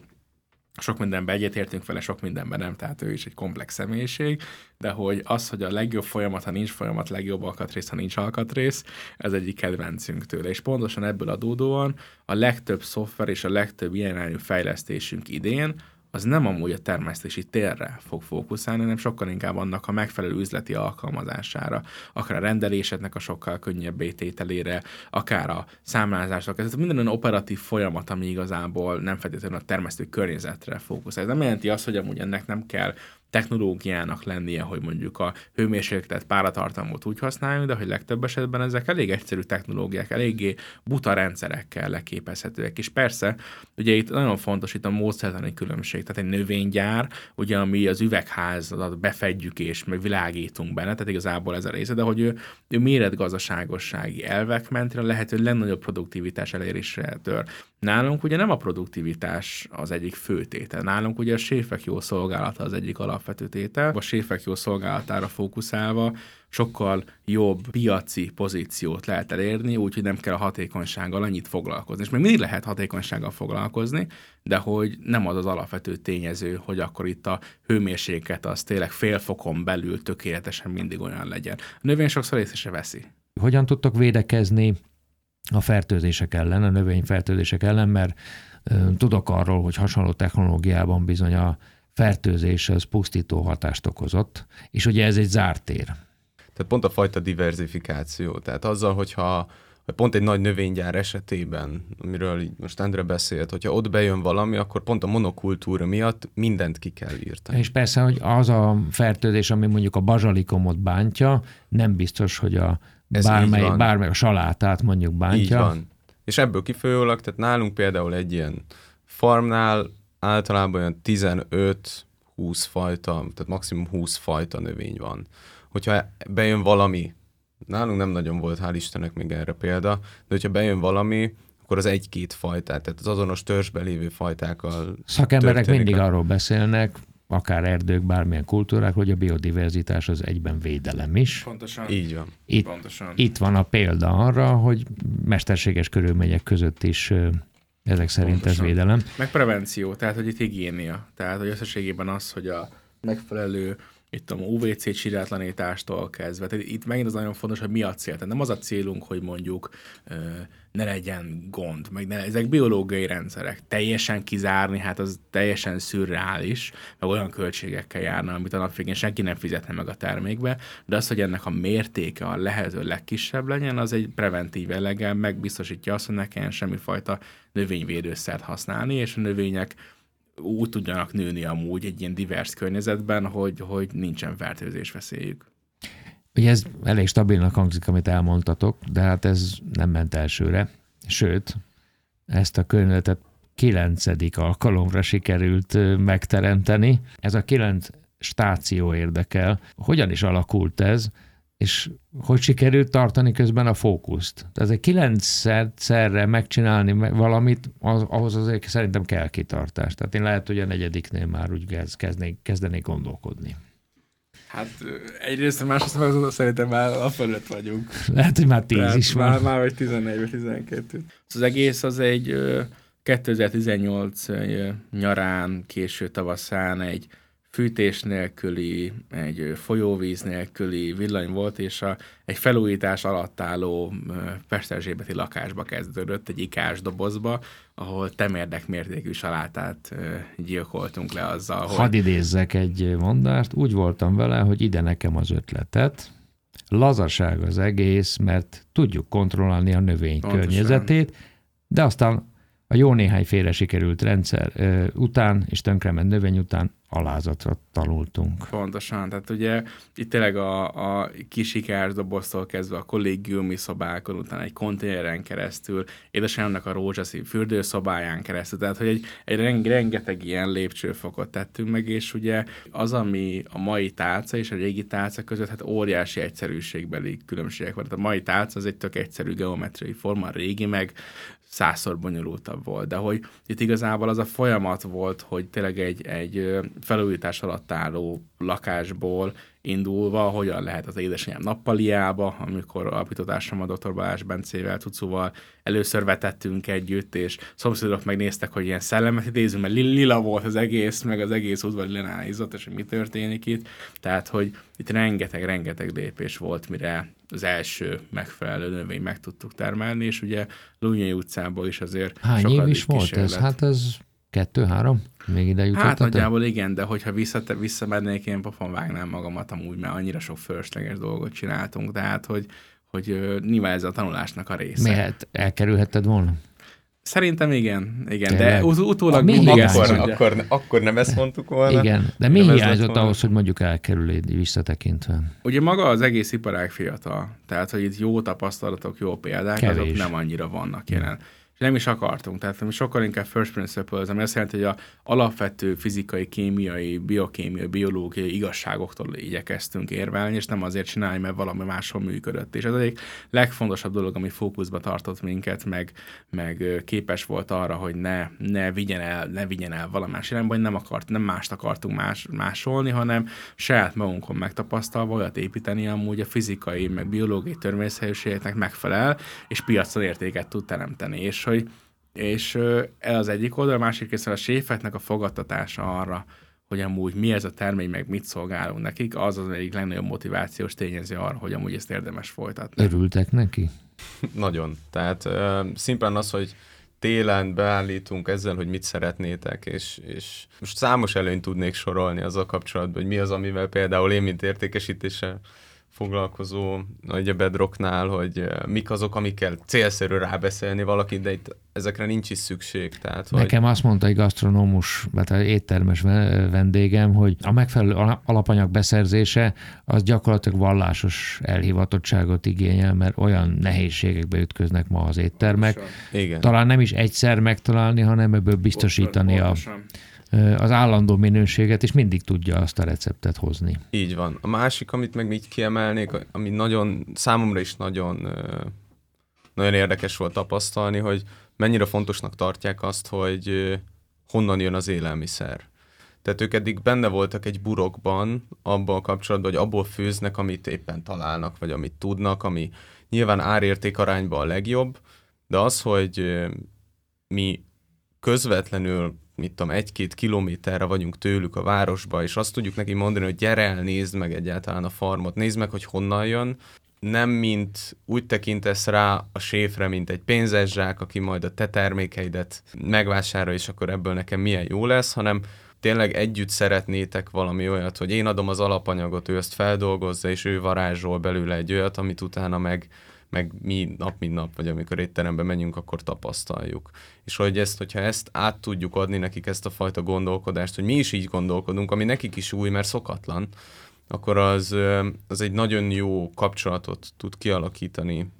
sok mindenben egyetértünk vele, sok mindenben nem, tehát ő is egy komplex személyiség, de hogy az, hogy a legjobb folyamat, ha nincs folyamat, legjobb alkatrész, ha nincs alkatrész, ez egyik kedvencünk tőle. És pontosan ebből adódóan a legtöbb szoftver és a legtöbb ilyen fejlesztésünk idén az nem amúgy a termesztési térre fog fókuszálni, hanem sokkal inkább annak a megfelelő üzleti alkalmazására, akár a rendeléseknek a sokkal könnyebb tételére, akár a számlázások. Ez minden olyan operatív folyamat, ami igazából nem feltétlenül a termesztő környezetre fókuszál. Ez nem jelenti azt, hogy amúgy ennek nem kell technológiának lennie, hogy mondjuk a hőmérsékletet, páratartalmot úgy használjuk, de hogy legtöbb esetben ezek elég egyszerű technológiák, eléggé buta rendszerekkel leképezhetőek. És persze, ugye itt nagyon fontos itt a módszertani különbség, tehát egy növénygyár, ugye ami az üvegházat befedjük és meg világítunk benne, tehát igazából ez a része, de hogy ő, ő méretgazdaságossági elvek mentén a lehető legnagyobb produktivitás elérésre tör. Nálunk ugye nem a produktivitás az egyik fő tétel. Nálunk ugye a séfek jó szolgálata az egyik alapvető tétel. A séfek jó szolgálatára fókuszálva sokkal jobb piaci pozíciót lehet elérni, úgyhogy nem kell a hatékonysággal annyit foglalkozni. És még mindig lehet hatékonysággal foglalkozni, de hogy nem az az alapvető tényező, hogy akkor itt a hőmérséklet az tényleg fél fokon belül tökéletesen mindig olyan legyen. A növény sokszor észre se veszi. Hogyan tudtok védekezni a fertőzések ellen, a növényfertőzések ellen, mert tudok arról, hogy hasonló technológiában bizony a fertőzés az pusztító hatást okozott, és ugye ez egy zárt tér. Tehát pont a fajta diversifikáció. Tehát azzal, hogyha hogy pont egy nagy növénygyár esetében, amiről így most Endre beszélt, hogyha ott bejön valami, akkor pont a monokultúra miatt mindent ki kell írtani. És persze, hogy az a fertőzés, ami mondjuk a bazsalikomot bántja, nem biztos, hogy a Ez bármely, bármely a salátát mondjuk bántja. Így van. És ebből kifolyólag, tehát nálunk például egy ilyen farmnál általában olyan 15-20 fajta, tehát maximum 20 fajta növény van. Hogyha bejön valami Nálunk nem nagyon volt, hál' Istennek még erre példa, de hogyha bejön valami, akkor az egy-két fajtát, tehát az azonos törzsben lévő fajtákkal Szakemberek mindig a- arról beszélnek, akár erdők, bármilyen kultúrák, hogy a biodiverzitás az egyben védelem is. Pontosan. Így van. Itt, Pontosan. itt van a példa arra, hogy mesterséges körülmények között is ezek szerint ez Pontosan. védelem. Meg prevenció, tehát hogy itt higiénia. Tehát, hogy összességében az, hogy a megfelelő itt a UVC csirátlanítástól kezdve. Tehát itt megint az nagyon fontos, hogy mi a cél. Tehát nem az a célunk, hogy mondjuk ne legyen gond, meg ne, ezek biológiai rendszerek. Teljesen kizárni, hát az teljesen szürreális, meg olyan költségekkel járna, amit a nap végén senki nem fizetne meg a termékbe, de az, hogy ennek a mértéke a lehető legkisebb legyen, az egy preventív jelleggel megbiztosítja azt, hogy ne kelljen semmifajta növényvédőszert használni, és a növények úgy tudjanak nőni amúgy egy ilyen divers környezetben, hogy, hogy nincsen fertőzés veszélyük. Ugye ez elég stabilnak hangzik, amit elmondtatok, de hát ez nem ment elsőre. Sőt, ezt a környezetet kilencedik alkalomra sikerült megteremteni. Ez a kilenc stáció érdekel. Hogyan is alakult ez, és hogy sikerült tartani közben a fókuszt? Tehát egy kilencszerre megcsinálni me- valamit, az, ahhoz azért szerintem kell kitartás. Tehát én lehet, hogy a negyediknél már úgy kezd- kezdnék, kezdenék gondolkodni. Hát egyrészt, másrészt meg szerintem már a fölött vagyunk. Lehet, hogy már tíz Tehát is már, van. már vagy 11 vagy 12. Az egész az egy ö, 2018 ö, nyarán, késő tavaszán egy fűtés nélküli, egy folyóvíz nélküli villany volt, és a, egy felújítás alatt álló Pesterzsébeti lakásba kezdődött, egy ikás dobozba, ahol temérdek mértékű salátát gyilkoltunk le azzal, hogy Hadd idézzek egy mondást, úgy voltam vele, hogy ide nekem az ötletet, lazaság az egész, mert tudjuk kontrollálni a növény Pontosan. környezetét, de aztán a jó néhány félre sikerült rendszer után és tönkrement növény után alázatra tanultunk. Pontosan, tehát ugye itt tényleg a, a kisikás doboztól kezdve a kollégiumi szobákon, utána egy konténeren keresztül, édesanyámnak a rózsaszín fürdőszobáján keresztül, tehát hogy egy, egy reng, rengeteg ilyen lépcsőfokot tettünk meg, és ugye az, ami a mai tálca és a régi tálca között, hát óriási egyszerűségbeli különbségek van. Tehát a mai tálca az egy tök egyszerű geometriai forma, a régi meg százszor bonyolultabb volt, de hogy itt igazából az a folyamat volt, hogy tényleg egy, egy felújítás alatt álló lakásból indulva, hogyan lehet az édesanyám nappaliába, amikor alapítótársam a dr. Balázs Bencével, Cucuval először vetettünk együtt, és szomszédok megnéztek, hogy ilyen szellemet idézünk, mert li- lila volt az egész, meg az egész udvar lilán izzott, és hogy mi történik itt. Tehát, hogy itt rengeteg-rengeteg lépés volt, mire az első megfelelő növény meg tudtuk termelni, és ugye Lúnyai utcából is azért Hány év sokadik is volt ez? kísérlet. Hát ez kettő-három? Még ide Hát jutottatok? nagyjából igen, de hogyha vissza, visszamennék, én pofon vágnám magamat amúgy, mert annyira sok fölösleges dolgot csináltunk, tehát hogy, hogy nyilván ez a tanulásnak a része. Miért elkerülhetted volna? Szerintem igen, igen, Tényleg? de ut- utólag Mi mindig hiányzott? ezt Akkor, akkor, akkor nem ezt mondtuk volna. Igen, de mi hiányzott ahhoz, hogy mondjuk elkerüléd visszatekintve? Ugye maga az egész iparág fiatal, tehát hogy itt jó tapasztalatok, jó példák, Kevés. azok nem annyira vannak jelen. És nem is akartunk, tehát mi sokkal inkább first principles, ami azt jelenti, hogy a alapvető fizikai, kémiai, biokémiai, biológiai igazságoktól igyekeztünk érvelni, és nem azért csinálni, mert valami máshol működött. És ez egyik legfontosabb dolog, ami fókuszba tartott minket, meg, meg képes volt arra, hogy ne, ne vigyen el, ne vigyen el valamás irányba, hogy nem, akart, nem mást akartunk más, másolni, hanem saját magunkon megtapasztalva olyat építeni, amúgy a fizikai, meg biológiai törvényszerűségeknek megfelel, és piacon értéket tud teremteni. És hogy és ö, ez az egyik oldal, a másik részről a séfeknek a fogadtatása arra, hogy amúgy mi ez a termény, meg mit szolgálunk nekik, az az egyik legnagyobb motivációs tényező arra, hogy amúgy ezt érdemes folytatni. Örültek neki? Nagyon. Tehát uh, szimplán az, hogy télen beállítunk ezzel, hogy mit szeretnétek, és, és most számos előnyt tudnék sorolni azzal kapcsolatban, hogy mi az, amivel például én, mint értékesítéssel foglalkozó, nagy a bedrocknál, hogy uh, mik azok, amikkel célszerű rábeszélni valakit, de itt ezekre nincs is szükség. Tehát, hogy Nekem azt mondta egy gasztronómus, vagy egy éttermes ve- vendégem, hogy a megfelelő ala- alapanyag beszerzése az gyakorlatilag vallásos elhivatottságot igényel, mert olyan nehézségekbe ütköznek ma az éttermek. Pontosan. igen. Talán nem is egyszer megtalálni, hanem ebből biztosítani a, Pontosan. Az állandó minőséget, és mindig tudja azt a receptet hozni. Így van. A másik, amit meg így kiemelnék, ami nagyon, számomra is nagyon, nagyon érdekes volt tapasztalni, hogy mennyire fontosnak tartják azt, hogy honnan jön az élelmiszer. Tehát ők eddig benne voltak egy burokban, abban a kapcsolatban, hogy abból főznek, amit éppen találnak, vagy amit tudnak, ami nyilván árérték arányban a legjobb, de az, hogy mi közvetlenül, mit tudom, egy-két kilométerre vagyunk tőlük a városba, és azt tudjuk neki mondani, hogy gyere el, nézd meg egyáltalán a farmot, nézd meg, hogy honnan jön, nem mint úgy tekintesz rá a séfre, mint egy pénzes zsák, aki majd a te termékeidet megvásárol, és akkor ebből nekem milyen jó lesz, hanem tényleg együtt szeretnétek valami olyat, hogy én adom az alapanyagot, ő ezt feldolgozza, és ő varázsol belőle egy olyat, amit utána meg, meg mi nap mint nap, vagy amikor étterembe menjünk, akkor tapasztaljuk. És hogy ezt, hogyha ezt át tudjuk adni nekik ezt a fajta gondolkodást, hogy mi is így gondolkodunk, ami nekik is új, mert szokatlan, akkor az, az egy nagyon jó kapcsolatot tud kialakítani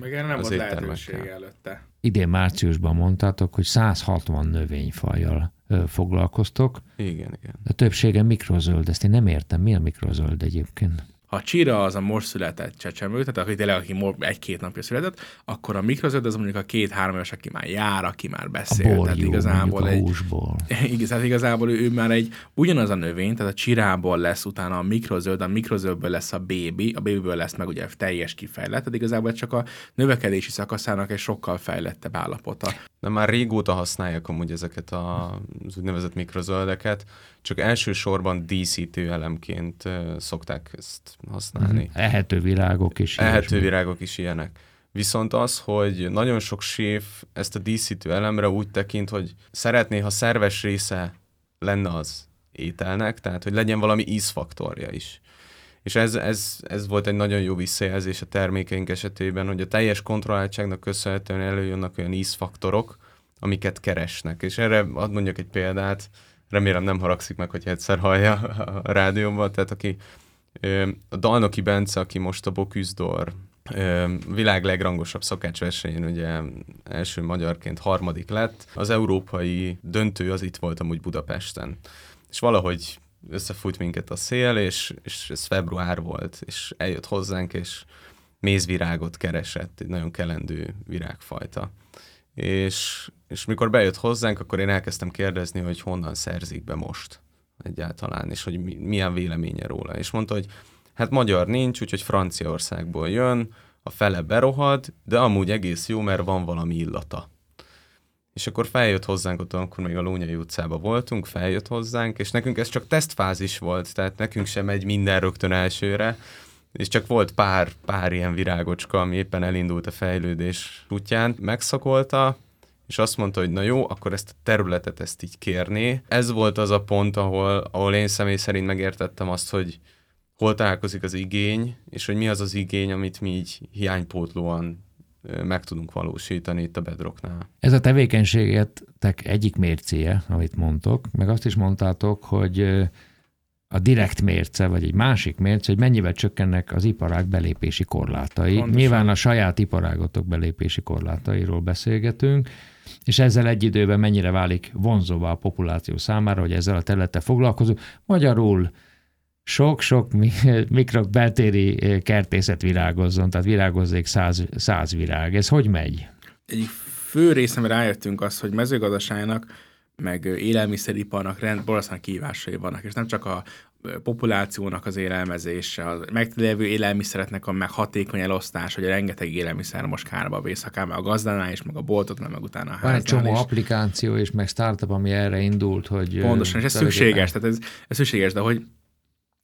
Meg erre nem volt lehetőség előtte. Idén márciusban mondtátok, hogy 160 növényfajjal foglalkoztok. Igen, igen. A többsége mikrozöld, ezt én nem értem. Mi a mikrozöld egyébként? Ha a csira az a most született csecsemő, tehát aki tényleg aki egy-két napja született, akkor a mikrozöld az mondjuk a két-három éves, aki már jár, aki már beszél. A borjú, tehát igazából egy, húsból. Igen, tehát igazából ő, ő, már egy ugyanaz a növény, tehát a csirából lesz utána a mikrozöld, a mikrozöldből lesz a bébi, a bébiből lesz meg ugye teljes kifejlett, tehát igazából csak a növekedési szakaszának egy sokkal fejlettebb állapota. De már régóta használják amúgy ezeket az úgynevezett mikrozöldeket, csak elsősorban díszítő elemként szokták ezt használni. Mm-hmm. Ehető virágok is. Ehető virágok is ilyenek. Viszont az, hogy nagyon sok séf ezt a díszítő elemre úgy tekint, hogy szeretné, ha szerves része lenne az ételnek, tehát hogy legyen valami ízfaktorja is. És ez, ez, ez volt egy nagyon jó visszajelzés a termékeink esetében, hogy a teljes kontrolláltságnak köszönhetően előjönnek olyan ízfaktorok, amiket keresnek. És erre ad mondjak egy példát, remélem nem haragszik meg, hogy egyszer hallja a rádióban, tehát aki a Dalnoki Bence, aki most a Boküzdor világ legrangosabb szakácsversenyén ugye első magyarként harmadik lett. Az európai döntő az itt volt amúgy Budapesten. És valahogy összefújt minket a szél, és, és ez február volt, és eljött hozzánk, és mézvirágot keresett, egy nagyon kelendő virágfajta. És, és mikor bejött hozzánk, akkor én elkezdtem kérdezni, hogy honnan szerzik be most egyáltalán, és hogy mi, milyen véleménye róla. És mondta, hogy hát magyar nincs, úgyhogy Franciaországból jön, a fele berohad, de amúgy egész jó, mert van valami illata. És akkor feljött hozzánk, ott akkor még a Lónyai utcában voltunk, feljött hozzánk, és nekünk ez csak tesztfázis volt, tehát nekünk sem megy minden rögtön elsőre, és csak volt pár, pár ilyen virágocska, ami éppen elindult a fejlődés útján, megszakolta, és azt mondta, hogy na jó, akkor ezt a területet ezt így kérné. Ez volt az a pont, ahol, ahol én személy szerint megértettem azt, hogy hol találkozik az igény, és hogy mi az az igény, amit mi így hiánypótlóan meg tudunk valósítani itt a Bedrocknál. Ez a tevékenységetek egyik mércéje, amit mondtok, meg azt is mondtátok, hogy a direkt mérce, vagy egy másik mérce, hogy mennyivel csökkennek az iparág belépési korlátai. Pontosan. Nyilván a saját iparágotok belépési korlátairól beszélgetünk, és ezzel egy időben mennyire válik vonzóvá a populáció számára, hogy ezzel a területtel foglalkozunk. Magyarul sok-sok mikrok beltéri kertészet virágozzon, tehát virágozzék száz, száz virág. Ez hogy megy? Egy fő részem rájöttünk az, hogy mezőgazdaságnak meg élelmiszeriparnak rend, borzasztóan kívásai vannak, és nem csak a populációnak az élelmezése, a meglévő élelmiszereknek a meg hatékony elosztás, hogy a rengeteg élelmiszer most kárba vész, akár a gazdánál is, meg a boltoknál, meg utána a Van egy csomó is. applikáció és meg startup, ami erre indult, hogy... Pontosan, és ez szükséges, tehát ez, ez szükséges, de hogy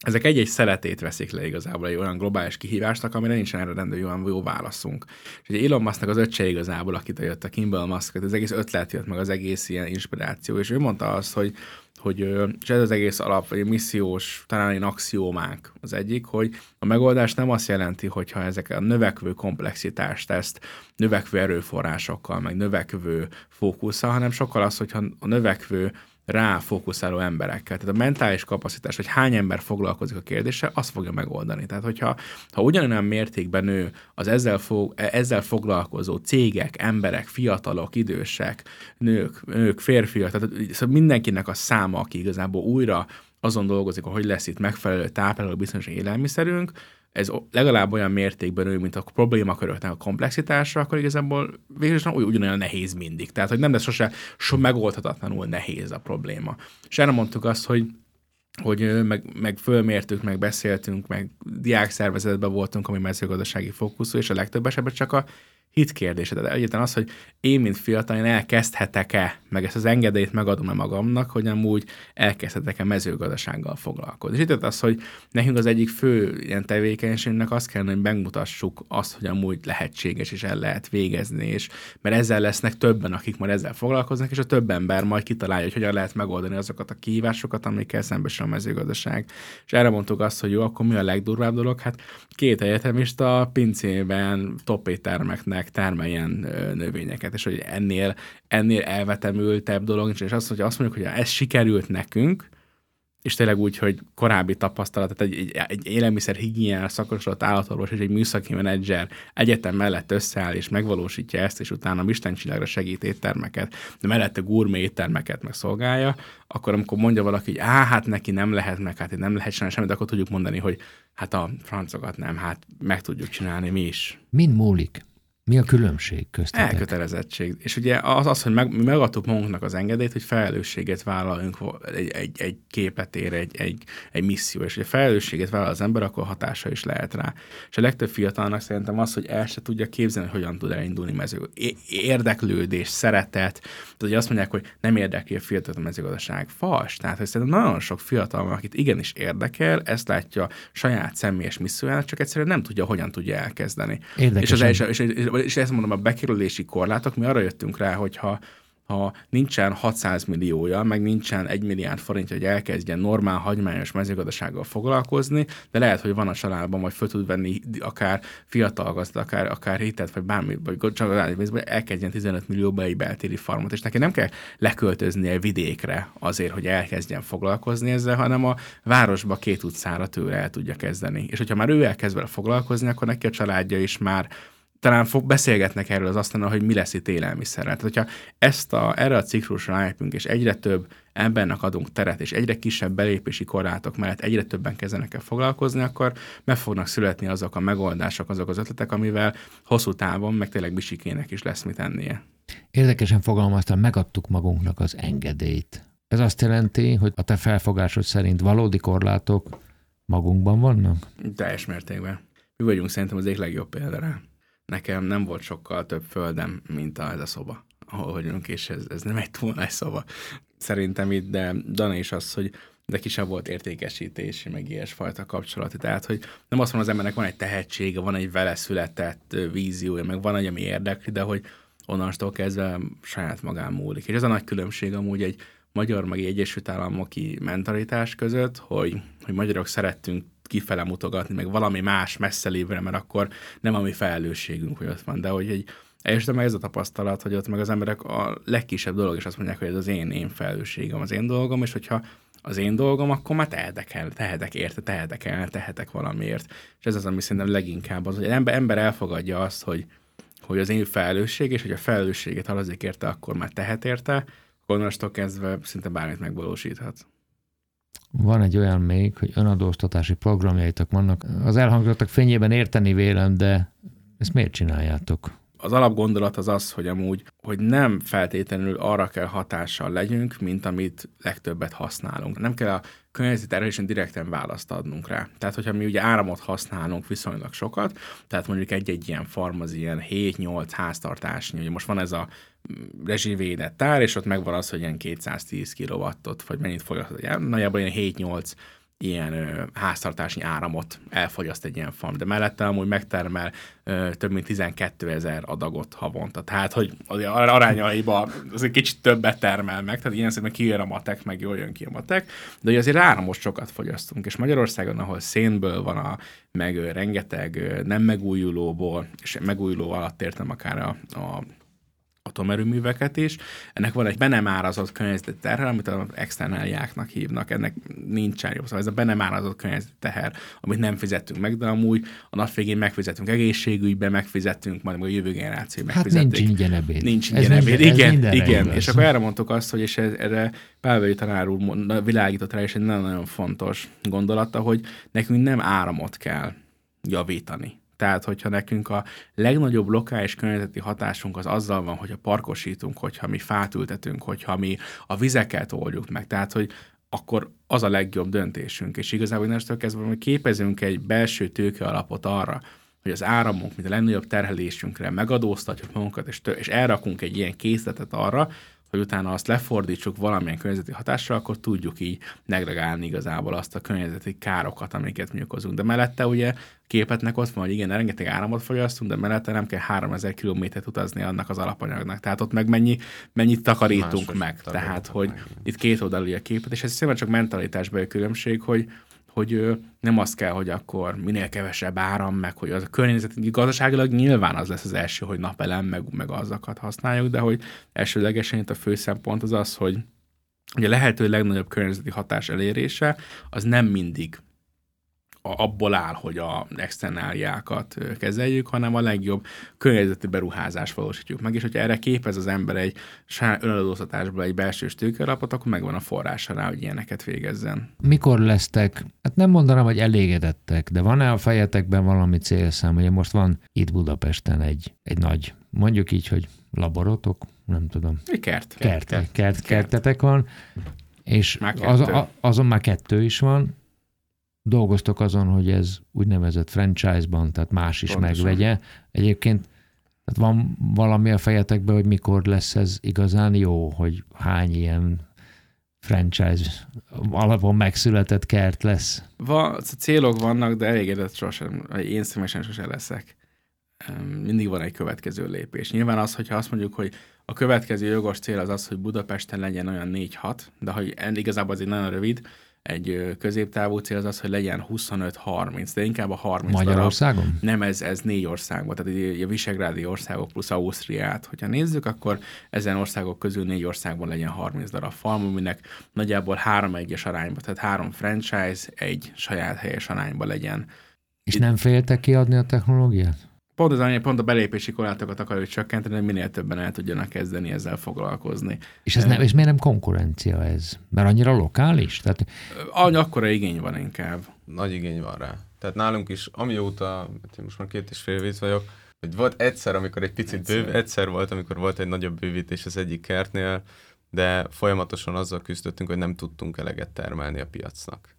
ezek egy-egy szeletét veszik le igazából egy olyan globális kihívásnak, amire nincsen erre rendő olyan jó válaszunk. És ugye Elon Musknak az öccse igazából, akit jött a Kimball Musk, az egész ötlet jött meg, az egész ilyen inspiráció, és ő mondta azt, hogy hogy és ez az egész alap, vagy missziós, talán egy axiómánk az egyik, hogy a megoldás nem azt jelenti, hogyha ezek a növekvő komplexitást ezt növekvő erőforrásokkal, meg növekvő fókusszal, hanem sokkal az, hogyha a növekvő ráfókuszáló emberekkel. Tehát a mentális kapacitás, hogy hány ember foglalkozik a kérdéssel, azt fogja megoldani. Tehát, hogyha ha ugyanolyan mértékben nő az ezzel, fog, ezzel foglalkozó cégek, emberek, fiatalok, idősek, nők, nők férfiak, tehát szóval mindenkinek a száma, aki igazából újra azon dolgozik, hogy lesz itt megfelelő tápláló bizonyos élelmiszerünk, ez legalább olyan mértékben nő, mint a problémaköröknek a komplexitása, akkor igazából végül ugyanolyan nehéz mindig. Tehát, hogy nem lesz sose so megoldhatatlanul nehéz a probléma. És erre mondtuk azt, hogy hogy meg, meg fölmértük, meg beszéltünk, meg diákszervezetben voltunk, ami mezőgazdasági fókuszú, és a legtöbb esetben csak a hit kérdése. Tehát egyetlen az, hogy én, mint fiatal, én elkezdhetek-e, meg ezt az engedélyt megadom-e magamnak, hogy amúgy elkezdhetek-e mezőgazdasággal foglalkozni. És itt az, hogy nekünk az egyik fő ilyen tevékenységnek azt kellene, hogy megmutassuk azt, hogy amúgy lehetséges és el lehet végezni, és mert ezzel lesznek többen, akik majd ezzel foglalkoznak, és a több ember majd kitalálja, hogy hogyan lehet megoldani azokat a kihívásokat, amikkel szembesül a mezőgazdaság. És erre mondtuk azt, hogy jó, akkor mi a legdurvább dolog? Hát két egyetemista pincében top termeknek meg termeljen növényeket, és hogy ennél, ennél elvetemültebb dolog nincs, és azt, hogy azt mondjuk, hogy ez sikerült nekünk, és tényleg úgy, hogy korábbi tapasztalat, tehát egy, egy, egy élelmiszer higiénál szakosodott állatorvos és egy műszaki menedzser egyetem mellett összeáll és megvalósítja ezt, és utána Istencsillagra segít éttermeket, de mellette gurmé éttermeket meg szolgálja, akkor amikor mondja valaki, hogy á, hát neki nem lehet meg, hát nem lehet csinálni semmit, akkor tudjuk mondani, hogy hát a francokat nem, hát meg tudjuk csinálni mi is. Mind múlik. Mi a különbség köztetek? Elkötelezettség. És ugye az, az hogy meg, mi megadtuk magunknak az engedélyt, hogy felelősséget vállaljunk egy, egy, egy képletére, egy, egy, egy misszió. És ugye felelősséget vállal az ember, akkor hatása is lehet rá. És a legtöbb fiatalnak szerintem az, hogy el se tudja képzelni, hogy hogyan tud elindulni mező. Érdeklődés, szeretet. Tehát, hogy azt mondják, hogy nem érdekli a fiatal a mezőgazdaság. Fals. Tehát, hogy szerintem nagyon sok fiatal van, akit igenis érdekel, ezt látja saját személyes missziójának, csak egyszerűen nem tudja, hogyan tudja elkezdeni. Érdekes. És, az, és, és, és, és ezt mondom, a bekerülési korlátok, mi arra jöttünk rá, hogy ha, ha nincsen 600 milliója, meg nincsen 1 milliárd forintja, hogy elkezdjen normál, hagyományos mezőgazdasággal foglalkozni, de lehet, hogy van a családban, vagy föl tud venni akár fiatal gazda, akár, akár hitet, vagy bármi, vagy csak elkezdjen 15 millióba egy beltéri farmot, és neki nem kell leköltöznie vidékre azért, hogy elkezdjen foglalkozni ezzel, hanem a városba két utcára tőle el tudja kezdeni. És hogyha már ő elkezd vele foglalkozni, akkor neki a családja is már talán fog, beszélgetnek erről az asztalon, hogy mi lesz itt élelmiszerrel. Tehát, hogyha ezt a, erre a ciklusra állítunk, és egyre több embernek adunk teret, és egyre kisebb belépési korlátok mellett egyre többen kezdenek el foglalkozni, akkor meg fognak születni azok a megoldások, azok az ötletek, amivel hosszú távon meg tényleg bisikének is lesz mit ennie. Érdekesen fogalmaztam, megadtuk magunknak az engedélyt. Ez azt jelenti, hogy a te felfogásod szerint valódi korlátok magunkban vannak? Teljes mértékben. Mi vagyunk szerintem az egyik legjobb példára nekem nem volt sokkal több földem, mint a, ez a szoba, ahol vagyunk, és ez, ez nem egy túl nagy szoba. Szerintem itt, de Dana is az, hogy de kisebb volt értékesítési, meg ilyesfajta kapcsolati. Tehát, hogy nem azt mondom, az embernek van egy tehetsége, van egy vele született víziója, meg van egy, ami érdekli, de hogy onnantól kezdve saját magán múlik. És ez a nagy különbség amúgy egy magyar, meg egy Egyesült Államoki mentalitás között, hogy, hogy magyarok szerettünk kifele mutogatni, meg valami más messze lévre, mert akkor nem a mi felelősségünk, hogy ott van, de hogy egy és de meg ez a tapasztalat, hogy ott meg az emberek a legkisebb dolog, és azt mondják, hogy ez az én, én felelősségem, az én dolgom, és hogyha az én dolgom, akkor már tehetek el, tehetek érte, tehetek el, tehetek valamiért. És ez az, ami szerintem leginkább az, hogy egy ember, ember elfogadja azt, hogy, hogy az én felelősség, és hogy a felelősséget halazik érte, akkor már tehet érte, akkor kezdve szinte bármit megvalósíthat. Van egy olyan még, hogy önadóztatási programjaitok vannak. Az elhangzottak fényében érteni vélem, de ezt miért csináljátok? Az alapgondolat az az, hogy amúgy, hogy nem feltétlenül arra kell hatással legyünk, mint amit legtöbbet használunk. Nem kell a környezeti erősen direkten választ adnunk rá. Tehát, hogyha mi ugye áramot használunk viszonylag sokat, tehát mondjuk egy-egy ilyen farm az ilyen 7-8 háztartásnyi, ugye most van ez a rezsivédett tár, és ott megvan az, hogy ilyen 210 kW-ot, vagy mennyit fogyaszt, nagyjából ilyen 7-8 ilyen ö, háztartási áramot elfogyaszt egy ilyen farm, de mellette amúgy megtermel ö, több mint 12 ezer adagot havonta. Tehát, hogy az arányaiba az egy kicsit többet termel meg, tehát ilyen szépen kijön a matek, meg jól jön ki a matek, de azért áramos sokat fogyasztunk, és Magyarországon, ahol szénből van a, meg ö, rengeteg ö, nem megújulóból, és megújuló alatt értem akár a a atomerőműveket is. Ennek van egy be nem árazott környezeti teher, amit az externáliáknak hívnak. Ennek nincsen jobb. Szóval ez a be nem árazott környezeti teher, amit nem fizettünk meg, de amúgy a nap végén megfizetünk egészségügybe, megfizetünk, majd a jövő generáció megfizetik. Hát nincs ingyen ebéd. Nincs ingyen ez ebéd. Minden, igen, igen. És akkor erre mondtuk azt, hogy és erre Pálvei tanár úr világított rá, és egy nagyon-nagyon fontos gondolata, hogy nekünk nem áramot kell javítani. Tehát, hogyha nekünk a legnagyobb lokális környezeti hatásunk az azzal van, hogyha parkosítunk, hogyha mi fát ültetünk, hogyha mi a vizeket oldjuk meg. Tehát, hogy akkor az a legjobb döntésünk. És igazából innentől kezdve, hogy képezünk egy belső tőke alapot arra, hogy az áramunk, mint a legnagyobb terhelésünkre megadóztatjuk magunkat, és, tő, és elrakunk egy ilyen készletet arra, hogy utána azt lefordítsuk valamilyen környezeti hatásra, akkor tudjuk így negregálni igazából azt a környezeti károkat, amiket mi okozunk. De mellette ugye képetnek ott van, hogy igen, rengeteg áramot fogyasztunk, de mellette nem kell 3000 kilométert utazni annak az alapanyagnak. Tehát ott meg mennyi, mennyit takarítunk meg. Tehát, hogy meg. itt két oldalú a képet, és ez szerintem csak mentalitásban a különbség, hogy hogy nem az kell, hogy akkor minél kevesebb áram, meg hogy az a környezet, gazdaságilag nyilván az lesz az első, hogy napelem, meg, meg azokat használjuk, de hogy elsőlegesen itt a fő szempont az az, hogy a lehető legnagyobb környezeti hatás elérése az nem mindig abból áll, hogy a externáliákat kezeljük, hanem a legjobb környezeti beruházást valósítjuk meg, és hogyha erre képez az ember egy önadóztatásból egy belső tőkerapot, akkor megvan a forrása rá, hogy ilyeneket végezzen. Mikor lesztek, hát nem mondanám, hogy elégedettek, de van-e a fejetekben valami célszám? Ugye most van itt Budapesten egy, egy nagy, mondjuk így, hogy laborotok, nem tudom. Egy kert. Kert, kert, kert, kertetek van, és az, azon már kettő is van, dolgoztok azon, hogy ez úgynevezett franchise-ban, tehát más is Pontosan. megvegye. Egyébként tehát van valami a fejetekben, hogy mikor lesz ez igazán jó, hogy hány ilyen franchise alapon megszületett kert lesz? Va, célok vannak, de elégedett sosem, én személyesen sosem leszek. Mindig van egy következő lépés. Nyilván az, hogyha azt mondjuk, hogy a következő jogos cél az az, hogy Budapesten legyen olyan 4-6, de hogy igazából az egy nagyon rövid, egy középtávú cél az az, hogy legyen 25-30, de inkább a 30 Magyarországon? Darab. Nem, ez, ez négy országban, tehát a visegrádi országok plusz Ausztriát. Hogyha nézzük, akkor ezen országok közül négy országban legyen 30 darab farm, aminek nagyjából három egyes arányban, tehát három franchise egy saját helyes arányban legyen. És Itt... nem féltek kiadni a technológiát? Pont az pont a belépési korlátokat akarjuk csökkenteni, hogy minél többen el tudjanak kezdeni ezzel foglalkozni. És, ez nem, és miért nem konkurencia ez? Mert annyira lokális? Tehát... Annyi akkora igény van inkább. Nagy igény van rá. Tehát nálunk is, amióta, hát most már két és fél év vagyok, hogy volt egyszer, amikor egy picit egyszer. bőv, egyszer volt, amikor volt egy nagyobb bővítés az egyik kertnél, de folyamatosan azzal küzdöttünk, hogy nem tudtunk eleget termelni a piacnak.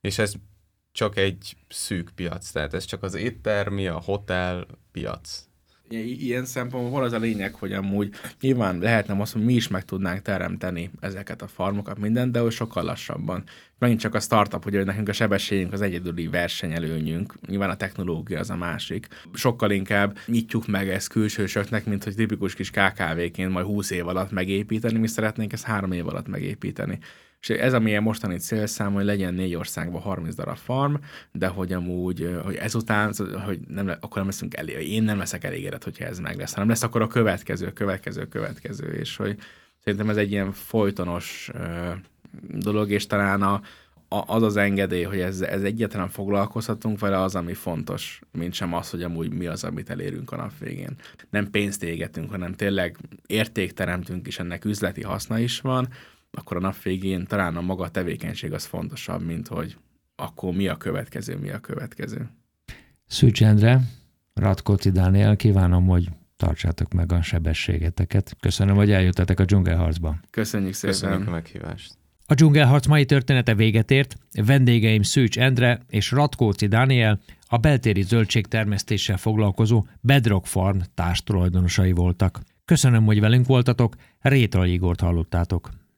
És ez csak egy szűk piac, tehát ez csak az éttermi, a hotel piac. Ilyen szempontból van az a lényeg, hogy amúgy nyilván lehetne azt, hogy mi is meg tudnánk teremteni ezeket a farmokat, minden, de hogy sokkal lassabban. Megint csak a startup, hogy nekünk a sebességünk az egyedüli versenyelőnyünk, nyilván a technológia az a másik. Sokkal inkább nyitjuk meg ezt külsősöknek, mint hogy tipikus kis KKV-ként majd 20 év alatt megépíteni, mi szeretnénk ezt három év alatt megépíteni. És ez a milyen mostani célszám, hogy legyen négy országban 30 darab farm, de hogy amúgy, hogy ezután, hogy nem, akkor nem leszünk elég, én nem leszek elégedett, hogyha ez meg lesz, hanem lesz akkor a következő, következő, következő, és hogy szerintem ez egy ilyen folytonos dolog, és talán a, a, az az engedély, hogy ez, ez egyetlen foglalkozhatunk vele, az, ami fontos, mint sem az, hogy amúgy mi az, amit elérünk a nap végén. Nem pénzt égetünk, hanem tényleg értékteremtünk, és ennek üzleti haszna is van, akkor a nap végén talán a maga tevékenység az fontosabb, mint hogy akkor mi a következő, mi a következő. Szűcs Endre, Ratkóci Dániel, kívánom, hogy tartsátok meg a sebességeteket. Köszönöm, hogy eljöttetek a dzsungelharcba. Köszönjük szépen. Köszönjük a meghívást. A dzsungelharc mai története véget ért. Vendégeim Szűcs Endre és Ratkóci Dániel a beltéri zöldségtermesztéssel foglalkozó Bedrock Farm társtulajdonosai voltak. Köszönöm, hogy velünk voltatok, Rétal Igort hallottátok.